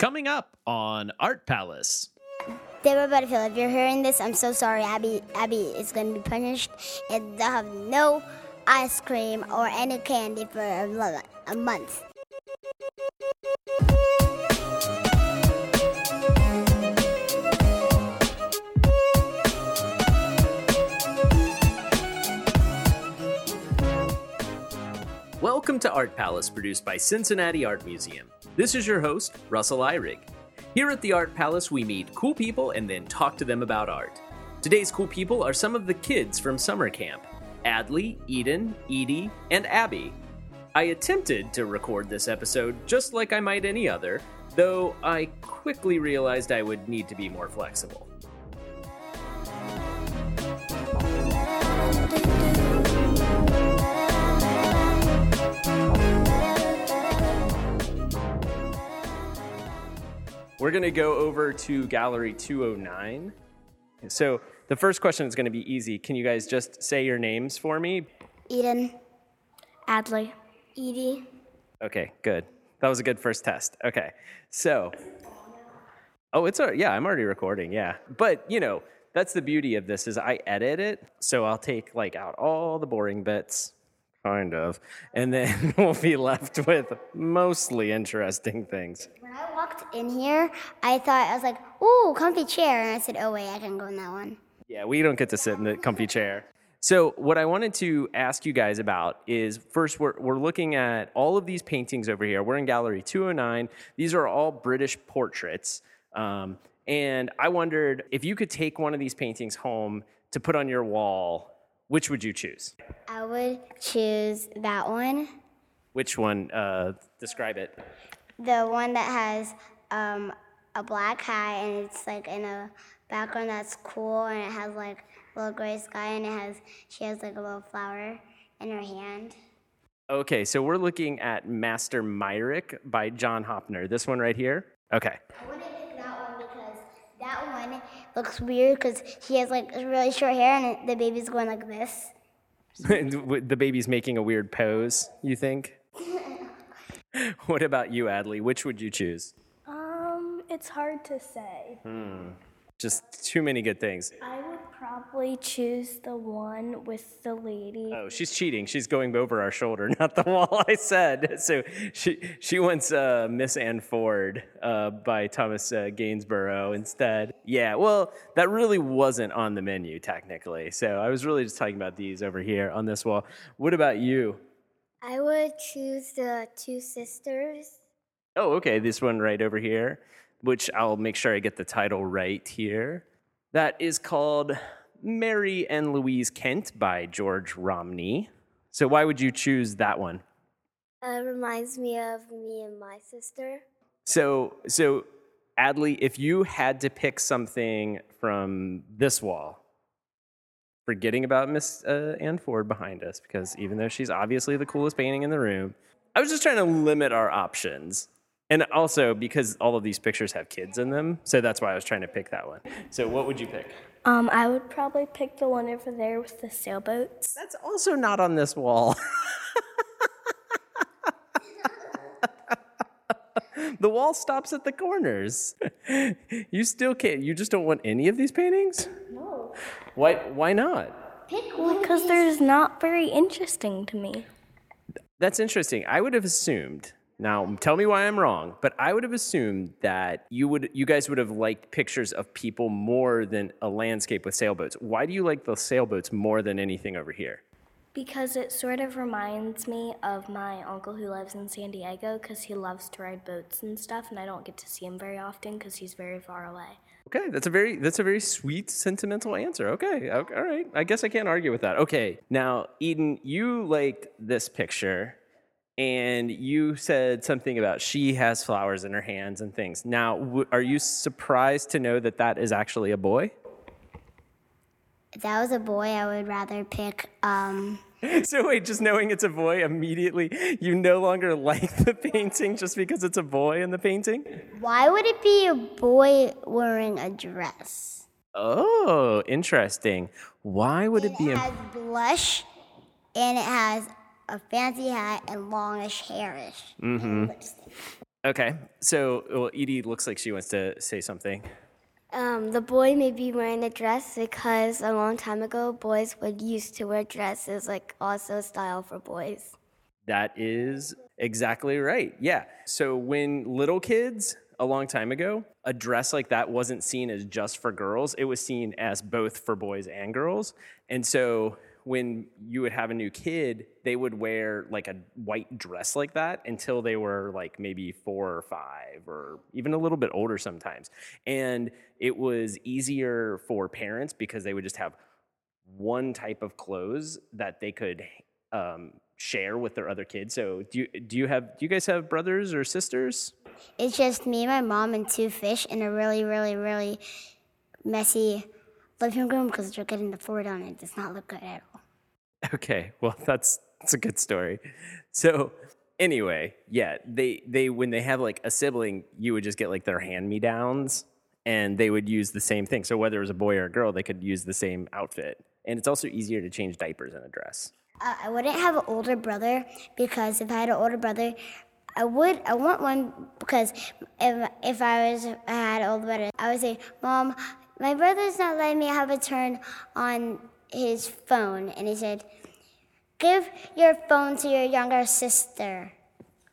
Coming up on Art Palace. Deborah Butterfield, if you're hearing this, I'm so sorry. Abby, Abby is going to be punished, and they'll have no ice cream or any candy for a, a month. Welcome to Art Palace, produced by Cincinnati Art Museum. This is your host, Russell Ihrig. Here at the Art Palace, we meet cool people and then talk to them about art. Today's cool people are some of the kids from summer camp Adley, Eden, Edie, and Abby. I attempted to record this episode just like I might any other, though I quickly realized I would need to be more flexible. We're going to go over to gallery 209. So, the first question is going to be easy. Can you guys just say your names for me? Eden, Adley. Edie, Okay, good. That was a good first test. Okay. So, oh, it's a, yeah, I'm already recording. Yeah. But, you know, that's the beauty of this is I edit it, so I'll take like out all the boring bits, kind of, and then we'll be left with mostly interesting things. When I walked in here, I thought, I was like, ooh, comfy chair. And I said, oh, wait, I can go in that one. Yeah, we don't get to sit in the comfy chair. So, what I wanted to ask you guys about is first, we're, we're looking at all of these paintings over here. We're in Gallery 209. These are all British portraits. Um, and I wondered if you could take one of these paintings home to put on your wall, which would you choose? I would choose that one, Which one? Uh, describe it. the one that has um, a black hat and it's like in a background that's cool and it has like a little gray sky and it has, she has like a little flower in her hand. Okay, so we're looking at Master Myrick by John Hoppner. This one right here? Okay. I wouldn't pick that one because that one looks weird because she has like really short hair and the baby's going like this. the baby's making a weird pose, you think? what about you, Adley? Which would you choose? Um, it's hard to say. Hmm. Just too many good things. I would probably choose the one with the lady. Oh, she's cheating. She's going over our shoulder, not the wall I said. So she she wants uh, Miss Ann Ford uh, by Thomas uh, Gainsborough instead. Yeah, well, that really wasn't on the menu technically. So I was really just talking about these over here on this wall. What about you? I would choose the two sisters. Oh, okay, this one right over here, which I'll make sure I get the title right here. That is called Mary and Louise Kent by George Romney. So why would you choose that one? Uh, reminds me of me and my sister. So, so Adley, if you had to pick something from this wall, forgetting about Miss uh, Ann Ford behind us, because even though she's obviously the coolest painting in the room, I was just trying to limit our options. And also because all of these pictures have kids in them, so that's why I was trying to pick that one. So, what would you pick? Um, I would probably pick the one over there with the sailboats. That's also not on this wall. the wall stops at the corners. you still can't. You just don't want any of these paintings? No. Why? Why not? Pick one. Because there's not very interesting to me. That's interesting. I would have assumed. Now, tell me why I'm wrong, but I would have assumed that you would, you guys would have liked pictures of people more than a landscape with sailboats. Why do you like the sailboats more than anything over here? Because it sort of reminds me of my uncle who lives in San Diego because he loves to ride boats and stuff, and I don't get to see him very often because he's very far away. Okay, that's a very that's a very sweet, sentimental answer. Okay, okay, all right. I guess I can't argue with that. Okay, now Eden, you liked this picture, and you said something about she has flowers in her hands and things. Now, w- are you surprised to know that that is actually a boy? If that was a boy, I would rather pick. Um, So wait, just knowing it's a boy immediately, you no longer like the painting just because it's a boy in the painting? why would it be a boy wearing a dress? Oh, interesting. Why would it be It a has blush, and it has a fancy hat and longish hairish. Mm-hmm. Okay. So, well, Edie looks like she wants to say something. Um, the boy may be wearing a dress because a long time ago, boys would used to wear dresses, like also style for boys. That is exactly right. Yeah. So when little kids a long time ago, a dress like that wasn't seen as just for girls, it was seen as both for boys and girls. And so when you would have a new kid, they would wear like a white dress like that until they were like maybe four or five or even a little bit older sometimes. And it was easier for parents because they would just have one type of clothes that they could um, share with their other kids. So do you, do you have do you guys have brothers or sisters? It's just me, my mom, and two fish in a really, really, really messy living room because they're getting the on it. It does not look good at all. Okay, well that's that's a good story. So anyway, yeah, they they when they have like a sibling, you would just get like their hand me downs, and they would use the same thing. So whether it was a boy or a girl, they could use the same outfit, and it's also easier to change diapers in a dress. Uh, I wouldn't have an older brother because if I had an older brother, I would. I want one because if if I was I had an older brother, I would say, "Mom, my brother's not letting me have a turn on his phone," and he said, "Give your phone to your younger sister."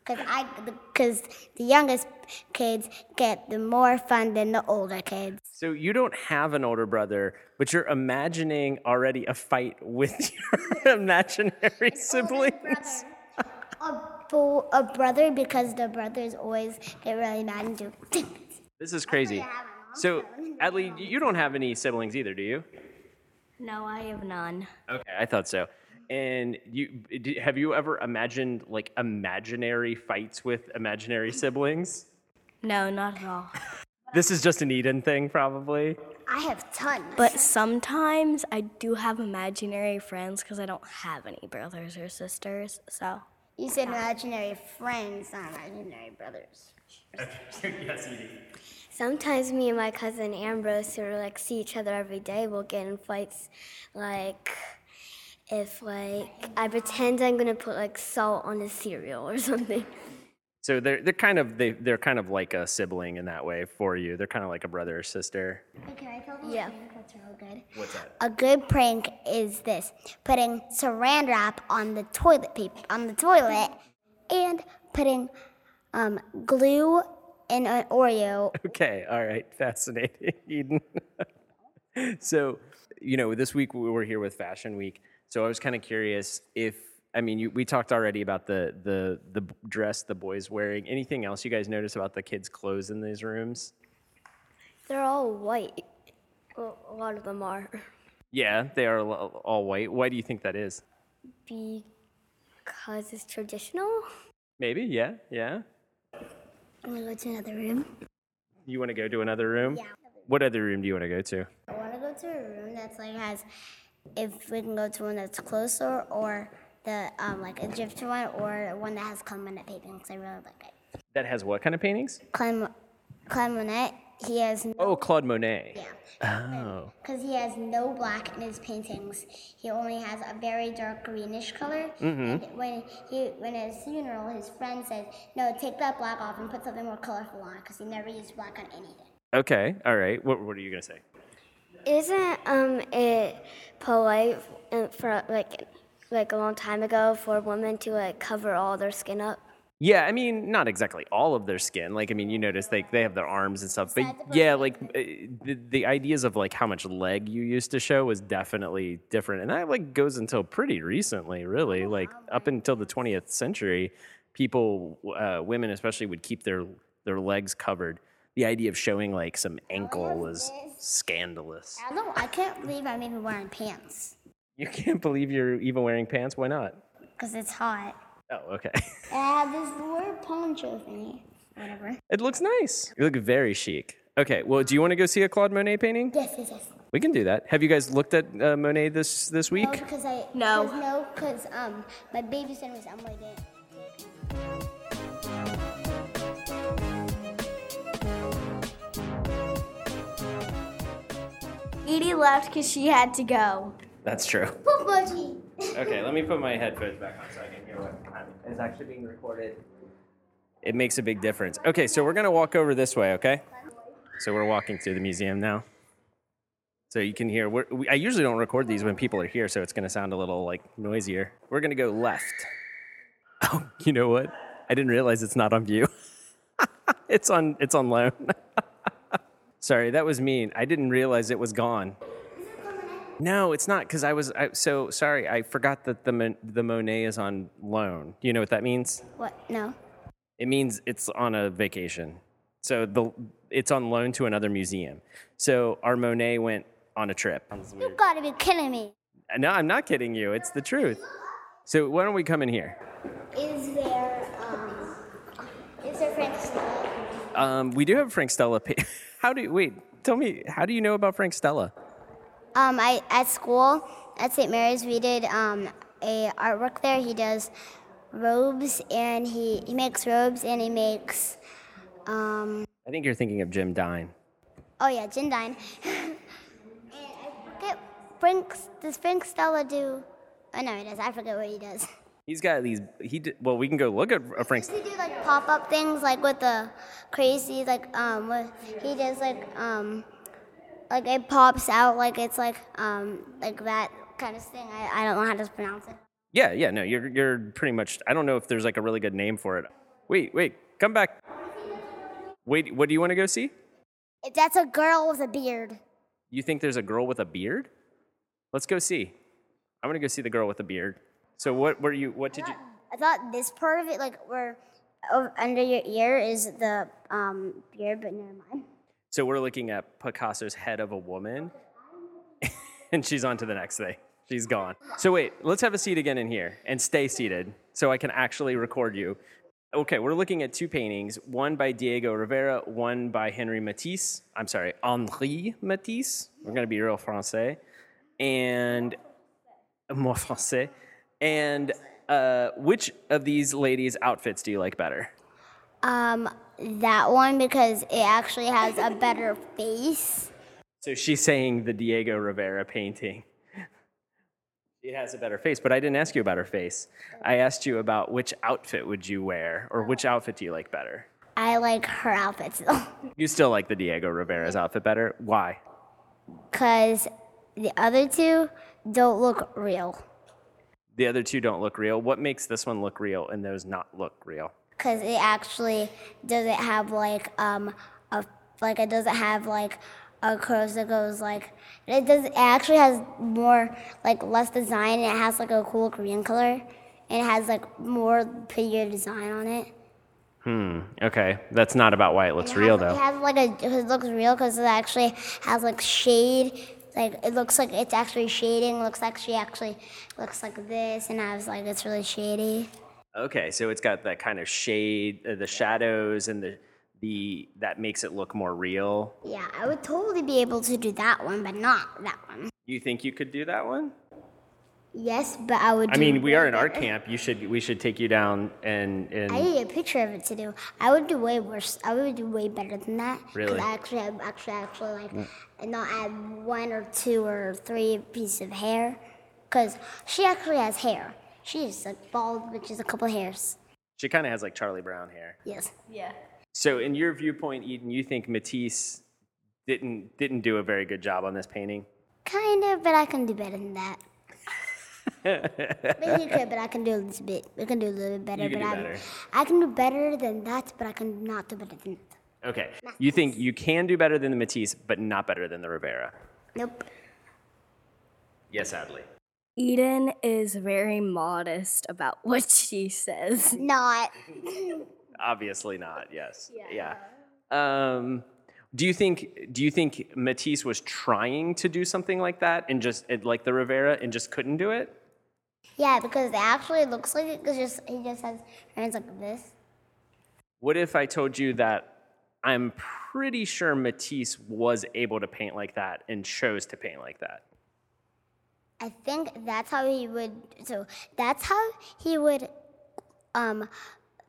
Because I, because the youngest kids get the more fun than the older kids. So you don't have an older brother, but you're imagining already a fight with your imaginary siblings. A, bo- a brother because the brothers always get really mad and do. things. This is crazy. So, Adley, you don't have any siblings either, do you? No, I have none. Okay, I thought so. And you d- have you ever imagined like imaginary fights with imaginary siblings? No, not at all. This is just an Eden thing, probably. I have tons. But sometimes I do have imaginary friends because I don't have any brothers or sisters. So You said imaginary friends, not imaginary brothers. yes, Edie. Sometimes me and my cousin Ambrose, who like see each other every day, will get in fights. Like if like I pretend I'm gonna put like salt on the cereal or something. So they're they're kind of they they're kind of like a sibling in that way for you. They're kind of like a brother or sister. Can I tell you Yeah. a prank that's real good? What's that? A good prank is this: putting saran wrap on the toilet paper on the toilet, and putting um, glue and an Oreo. Okay, all right, fascinating, Eden. so, you know, this week we were here with Fashion Week, so I was kind of curious if I mean, you, we talked already about the the the dress the boys wearing. Anything else you guys notice about the kids' clothes in these rooms? They're all white. Well, a lot of them are. Yeah, they are all all white. Why do you think that is? Because it's traditional. Maybe, yeah, yeah. I'm gonna go to another room. You want to go to another room? Yeah. What other room do you want to go to? I want to go to a room that's like has, if we can go to one that's closer, or the um, like Egyptian one, or one that has Clement paintings. I really like it. That has what kind of paintings? Clem, Clement, he has no, Oh, Claude Monet. yeah. Oh. Because he has no black in his paintings. He only has a very dark greenish color. And when he when at his funeral, his friend said, "No, take that black off and put something more colorful on," because he never used black on anything. Okay, all right. What, what are you going to say? Isn't um it polite uh, for like like a long time ago for women to like cover all their skin up? Yeah, I mean, not exactly all of their skin. Like, I mean, you notice they they have their arms and stuff. But yeah, like uh, the, the ideas of like how much leg you used to show was definitely different, and that like goes until pretty recently, really. Like up until the 20th century, people, uh, women especially, would keep their their legs covered. The idea of showing like some ankle was scandalous. I don't. I can't believe I'm even wearing pants You can't believe you're even wearing pants. Why not? because it's hot. Oh, okay. And I have this weird poncho thingy. Whatever. It looks nice. You look very chic. Okay, well, do you want to go see a Claude Monet painting? Yes, yes, yes. We can do that. Have you guys looked at uh, Monet this this week? No, because I No. Cause, no, because um, my babysitter was Emily didn't. Edie left because she had to go. That's true. Okay, let me put my headphones back on so I can hear what is actually being recorded. It makes a big difference. Okay, so we're gonna walk over this way, okay? So we're walking through the museum now. So you can hear. We're, we, I usually don't record these when people are here, so it's gonna sound a little like noisier. We're gonna go left. Oh, you know what? I didn't realize it's not on view. it's on. It's on loan. Sorry, that was mean. I didn't realize it was gone. No, it's not because I was I, so sorry. I forgot that the Mon- the Monet is on loan. Do you know what that means? What? No. It means it's on a vacation. So the it's on loan to another museum. So our Monet went on a trip. You gotta be kidding me. No, I'm not kidding you. It's the truth. So why don't we come in here? Is there um is there Frank Stella? Um, we do have Frank Stella. pa- How do you, wait? Tell me, how do you know about Frank Stella? Um I at school at St. Mary's we did um a artwork there. He does robes and he, he makes robes and he makes um I think you're thinking of Jim Dine. oh yeah, Jim Dine. and I forget Frank does Frank Stella do oh no he does, I forget what he does. He's got these. He did, well, we can go look at a Frank. Does he do like pop up things like with the crazy like um with, he does like um like it pops out like it's like um like that kind of thing. I, I don't know how to pronounce it. Yeah, yeah. No, you're you're pretty much. I don't know if there's like a really good name for it. Wait, wait, come back. Wait, what do you want to go see? That's a girl with a beard. You think there's a girl with a beard? Let's go see. I'm gonna go see the girl with the beard. So what were you? What did you? I thought this part of it like where over, under your ear is the um beard, but never mind. So we're looking at Picasso's head of a woman, and she's on to the next thing. She's gone. So wait, let's have a seat again in here and stay seated so I can actually record you. Okay, we're looking at two paintings, one by Diego Rivera, one by Henri Matisse. I'm sorry, Henri Matisse. We're gonna be real français. And more français. And uh, which of these ladies' outfits do you like better? Um, that one because it actually has a better face. So she's saying the Diego Rivera painting. It has a better face, but I didn't ask you about her face. I asked you about which outfit would you wear, or which outfit do you like better? I like her outfits though, You still like the Diego Rivera's outfit better? Why? because the other two don't look real. The other two don't look real. What makes this one look real and those not look real? Because it actually doesn't have like um a like it doesn't have like a curve that goes like it does. It actually has more like less design. And it has like a cool green color, and it has like more prettier design on it. Hmm. Okay, that's not about why it looks It real has- though. It has like a. It looks real because it actually has like shade. Like it looks like it's actually shading. Looks like she actually looks like this, and I was like, it's really shady. Okay, so it's got that kind of shade, uh, the shadows, and the the that makes it look more real. Yeah, I would totally be able to do that one, but not that one. You think you could do that one? Yes, but I would. I mean, we are in art better. camp. You should we should take you down and and I need a picture of it to do. I would do way worse. I would do way better than that. 'cause Really? I actually, have, actually, actually like, and not add one or two or three pieces of hair, because she actually has hair. She's like bald, which is a couple of hairs. she kind of has like Charlie Brown hair. Yes. Yeah. So, in your viewpoint, Eden, you think Matisse didn't didn't do a very good job on this painting? Kind of, but I can do better than that. Maybe you could, but I can do a little bit. We can do a little bit better. You can but do I'm- better. I can do better than that, but I can not do better than that. Okay, you think you can do better than the Matisse, but not better than the Rivera? Nope. Yes, Adley. Eden is very modest about what she says. Not. Obviously not. Yes. Yeah. Um, do you think do you think Matisse was trying to do something like that and just it- like the Rivera and just couldn't do it? Yeah, because it actually looks like it. Because just he just has hands like this. What if I told you that I'm pretty sure Matisse was able to paint like that and chose to paint like that? I think that's how he would. So that's how he would um,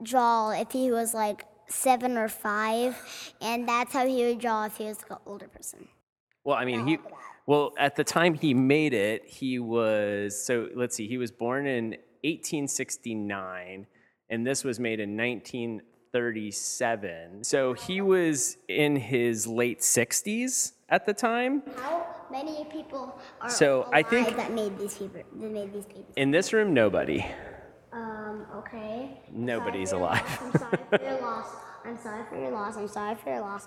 draw if he was like seven or five, and that's how he would draw if he was like an older person. Well, I mean, he well at the time he made it, he was so let's see, he was born in 1869 and this was made in 1937. So he was in his late 60s at the time. How many people are So, I think- that made these people that made these babies? In this room, nobody. Um, okay. Nobody's Sorry alive. I'm sorry for your loss. I'm sorry for your loss. I'm sorry for your loss.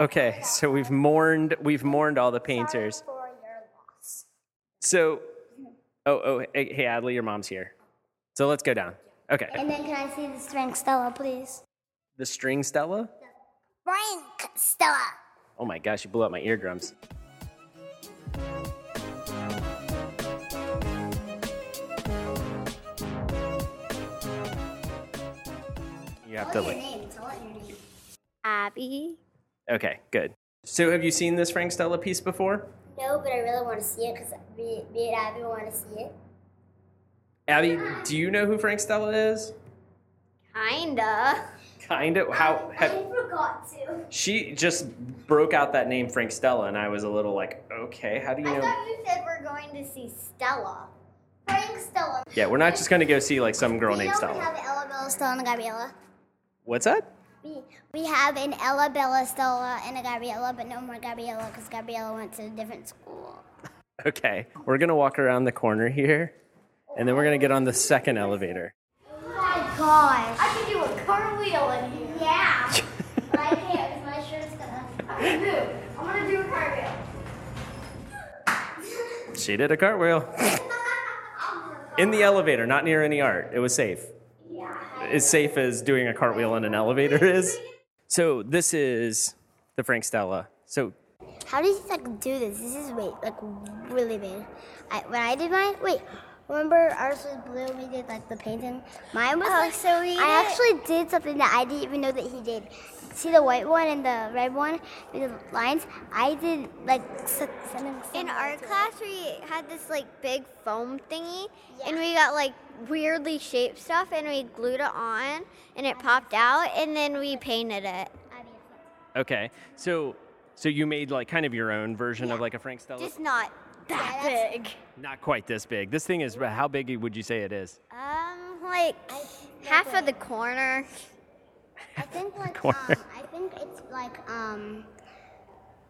Okay, so we've mourned we've mourned all the painters. Sorry for your loss. So, oh oh hey, hey Adley, your mom's here. So let's go down. Okay, And then can I see the string Stella, please? the string Stella. Frank Stella. Oh my gosh, you blew up my eardrums. You have to like. name. Tell it your name. Abby. Okay, good. So have you seen this Frank Stella piece before? No, but I really want to see it because me, me and Abby want to see it. Abby, do you know who Frank Stella is? Kinda. Kind of. How have, forgot to. she just broke out that name Frank Stella, and I was a little like, okay, how do you know? I thought you said we're going to see Stella. Frank Stella. Yeah, we're not just gonna go see like some girl We named know we Stella. have Ella Bella Stella and a Gabriella. What's that? We, we have an Ella Bella Stella and a Gabriella, but no more Gabriella because Gabriella went to a different school. Okay, we're gonna walk around the corner here, and then we're gonna get on the second elevator. Oh my gosh. I can do a cartwheel in here. Yeah. but I can't because my shirt's gonna. I'm gonna do. I'm gonna do a cartwheel. She did a cartwheel in the elevator, not near any art. It was safe. Yeah. As safe as doing a cartwheel in an elevator is. So this is the Frank Stella. So How did you like do this? This is wait like really big. I, when I did mine, wait. Remember ours was blue. We did like the painting. Mine was oh, like so we I actually did something that I didn't even know that he did. See the white one and the red one with the lines. I did like s- something. In similar art it. class, we had this like big foam thingy, and we got like weirdly shaped stuff, and we glued it on, and it popped out, and then we painted it. okay, so so you made like kind of your own version of like a Frank Stella. Just not that Yeah, big. Not quite this big. This thing is how big would you say it is? Um, like half of the corner. I think like Corner. um, I think it's like um.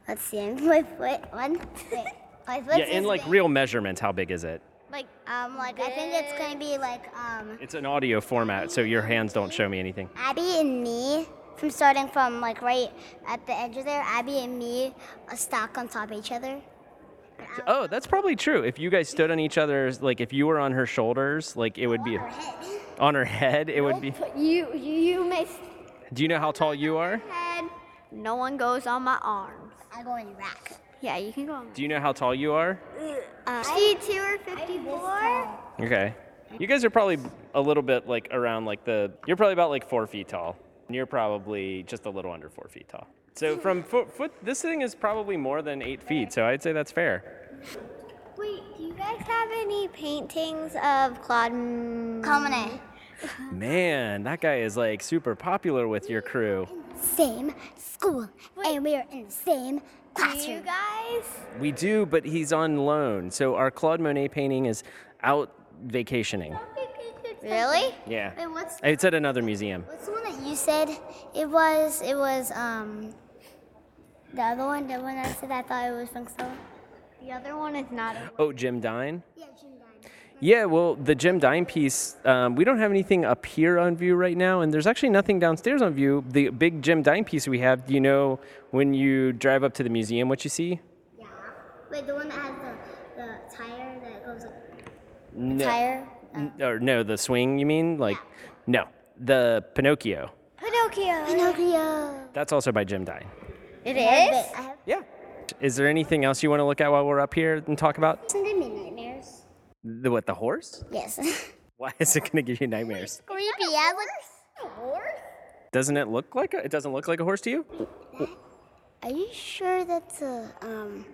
Let's see. Wait, wait, one. Wait. Like, what's Yeah, in like big? real measurements, how big is it? Like Um, like I think it's gonna be like um. It's an audio format, so your hands don't show me anything. Abby and me, from starting from like right at the edge of there, Abby and me uh, stack on top of each other. Oh, that's probably true. If you guys stood on each other's, like if you were on her shoulders, like it would be on her head. It would be. you, you, you may Do you know how tall you are? head. No one goes on my arms. I go in rack. Yeah, you can go on. Do you know how tall you are? Uh, Fifty-two or fifty-four. Okay. You guys are probably a little bit like around like the. You're probably about like four feet tall. And you're probably just a little under four feet tall. So from foot, foot, this thing is probably more than eight feet. So I'd say that's fair. Wait, do you guys have any paintings of Claude? M- Commoner. Man, that guy is like super popular with your crew. Same school, and we are in the same Do classroom. you guys? We do, but he's on loan. So our Claude Monet painting is out vacationing. Really? Yeah. Wait, what's It's at another museum. what's the one that you said? It was it was um. The other one, the one I said I thought it was from Stella. The other one is not. Oh, Jim Dine? Yeah, Jim Dine. Yeah, well, the Jim Dine piece, um, we don't have anything up here on view right now, and there's actually nothing downstairs on view. The big Jim Dine piece we have, do you know when you drive up to the museum what you see? Yeah. Wait, the one that has the, the tire that goes up. No. Tire. N- Or no, the swing, you mean? Like, yeah. no. The Pinocchio. Pinocchio. Pinocchio. That's also by Jim Dine. It I have is. the- I have Yeah. Is there anything else you want to look at while we're up here and talk about? Doesn't give me nightmares. The what, the horse? Yes. Why is it going to give you nightmares? Creepy. I like horse. Doesn't it look like a, it doesn't look like a horse to you? Are you sure that's a um?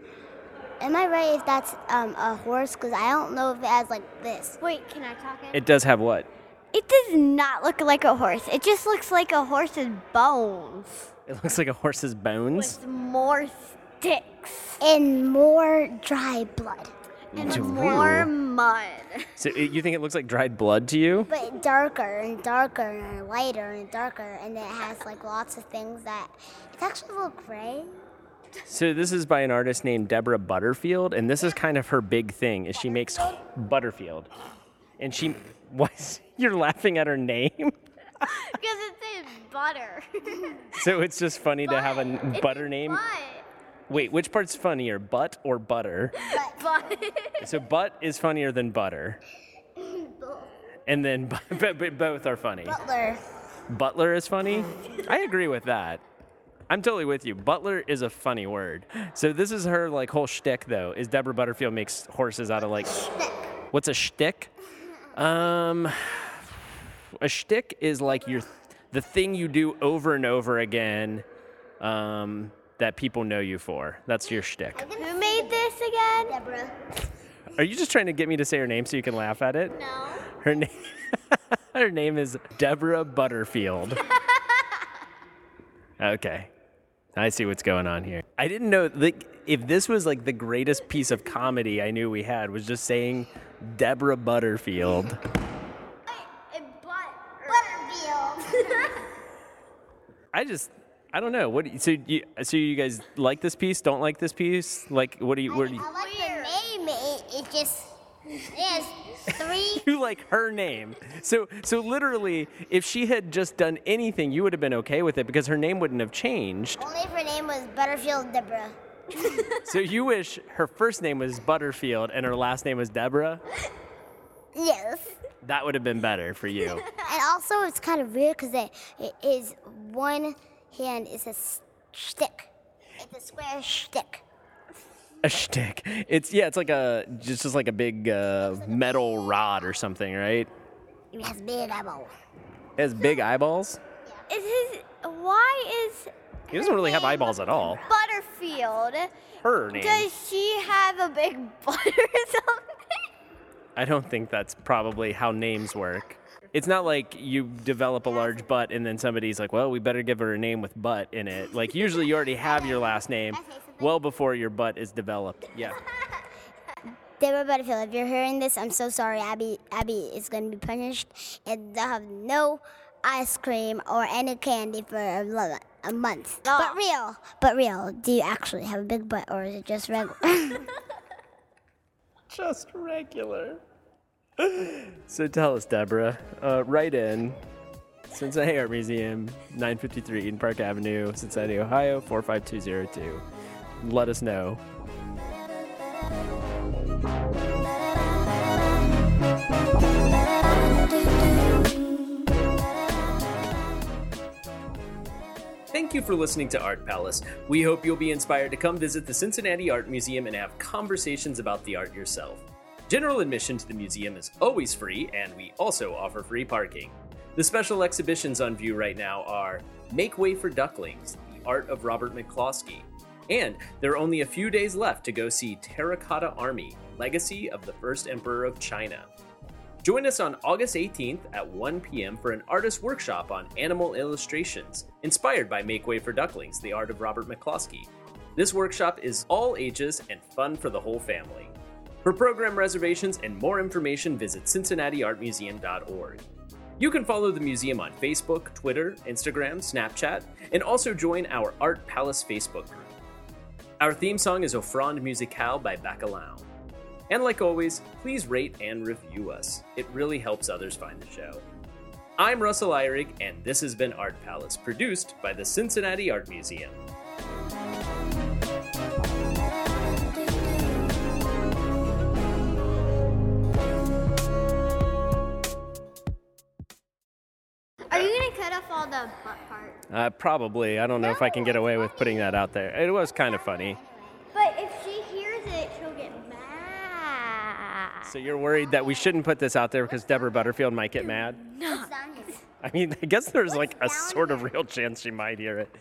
Am I right if that's um a horse? Cause I don't know if it has like this. Wait, can I talk in? It does have what? It does not look like a horse. It just looks like a horse's bones It looks like a horse's bones. with more sticks. And more dry blood. And more mud. So it- you think it looks like dried blood to you? But darker and darker and lighter and darker, and it has like lots of things that it's actually a little gray. So this is by an artist named Deborah Butterfield, and this is kind of her big thing. Is she makes Butterfield, and she. Why? You're laughing at her name? Because it says butter. So it's just funny to have a n- butter name. Wait, which part's funnier, butt or butter? But So butt is funnier than butter. And then bu- but, but both are funny. Butler. Butler is funny? I agree with that. I'm totally with you. Butler is a funny word. So this is her like whole shtick though. Is Deborah Butterfield makes horses out of like what's a shtick? Um, a shtick is like your the thing you do over and over again um, that people know you for. That's your shtick. who made this again? Deborah. Are you just trying to get me to say her name so you can laugh at it? No. Her name Her name is Deborah Butterfield. okay. I see what's going on here. I didn't know like if this was like the greatest piece of comedy I knew we had was just saying Deborah Butterfield. Butterfield. I just I don't know. What so you so you guys like this piece? Don't like this piece? Like what do you what do you I like the name. It, it just there's three. you like her name. So so literally if she had just done anything, you would have been okay with it because her name wouldn't have changed. Only if her name was Butterfield Deborah. So you wish her first name was Butterfield and her last name was Deborah? Yes. That would have been better for you. And also, it's kind of weird because it, it is one hand is a stick. It's a square stick. A stick. It's yeah, it's like a just just like a big uh, metal rod or something, right? It has big eyeballs. It has big eyeballs. Is his why is He doesn't really have eyeballs at all. Butterfield? Her name. Does she have a big butt or something? I don't think that's probably how names work. It's not like you develop a large butt and then somebody's like, well, we better give her a name with butt in it. Like, usually you already have your last name well before your butt is developed. Yeah. Deborah Butterfield, if you're hearing this, I'm so sorry. Abby, Abby is going to be punished and they'll have no ice cream or any candy for a, a month. But real, but real. Do you actually have a big butt or is it just regular? Just regular. so tell us, Deborah. Uh, write in Cincinnati Art Museum, 953 Eden Park Avenue, Cincinnati, Ohio, 45202. Let us know. Thank you for listening to Art Palace. We hope you'll be inspired to come visit the Cincinnati Art Museum and have conversations about the art yourself. General admission to the museum is always free, and we also offer free parking. The special exhibitions on view right now are Make Way for Ducklings, The Art of Robert McCloskey, and there are only a few days left to go see Terracotta Army, Legacy of the First Emperor of China. Join us on August 18th at 1 p.m. for an artist workshop on animal illustrations, inspired by Make Way for Ducklings, The Art of Robert McCloskey. This workshop is all ages and fun for the whole family. For program reservations and more information, visit cincinnatiartmuseum.org. You can follow the museum on Facebook, Twitter, Instagram, Snapchat, and also join our Art Palace Facebook group. Our theme song is Offrande Musicale by Bacalao. And like always, please rate and review us. It really helps others find the show. I'm Russell Ihrig, and this has been Art Palace, produced by the Cincinnati Art Museum. Are you gonna cut off all the butt part? Uh, probably. I don't know if I can get away with putting that out there. It was kind of funny. But if she hears it, she'll get mad. So you're worried that we shouldn't put this out there because Deborah Butterfield might get mad? Here? I mean, I guess there's like a sort of real chance she might hear it.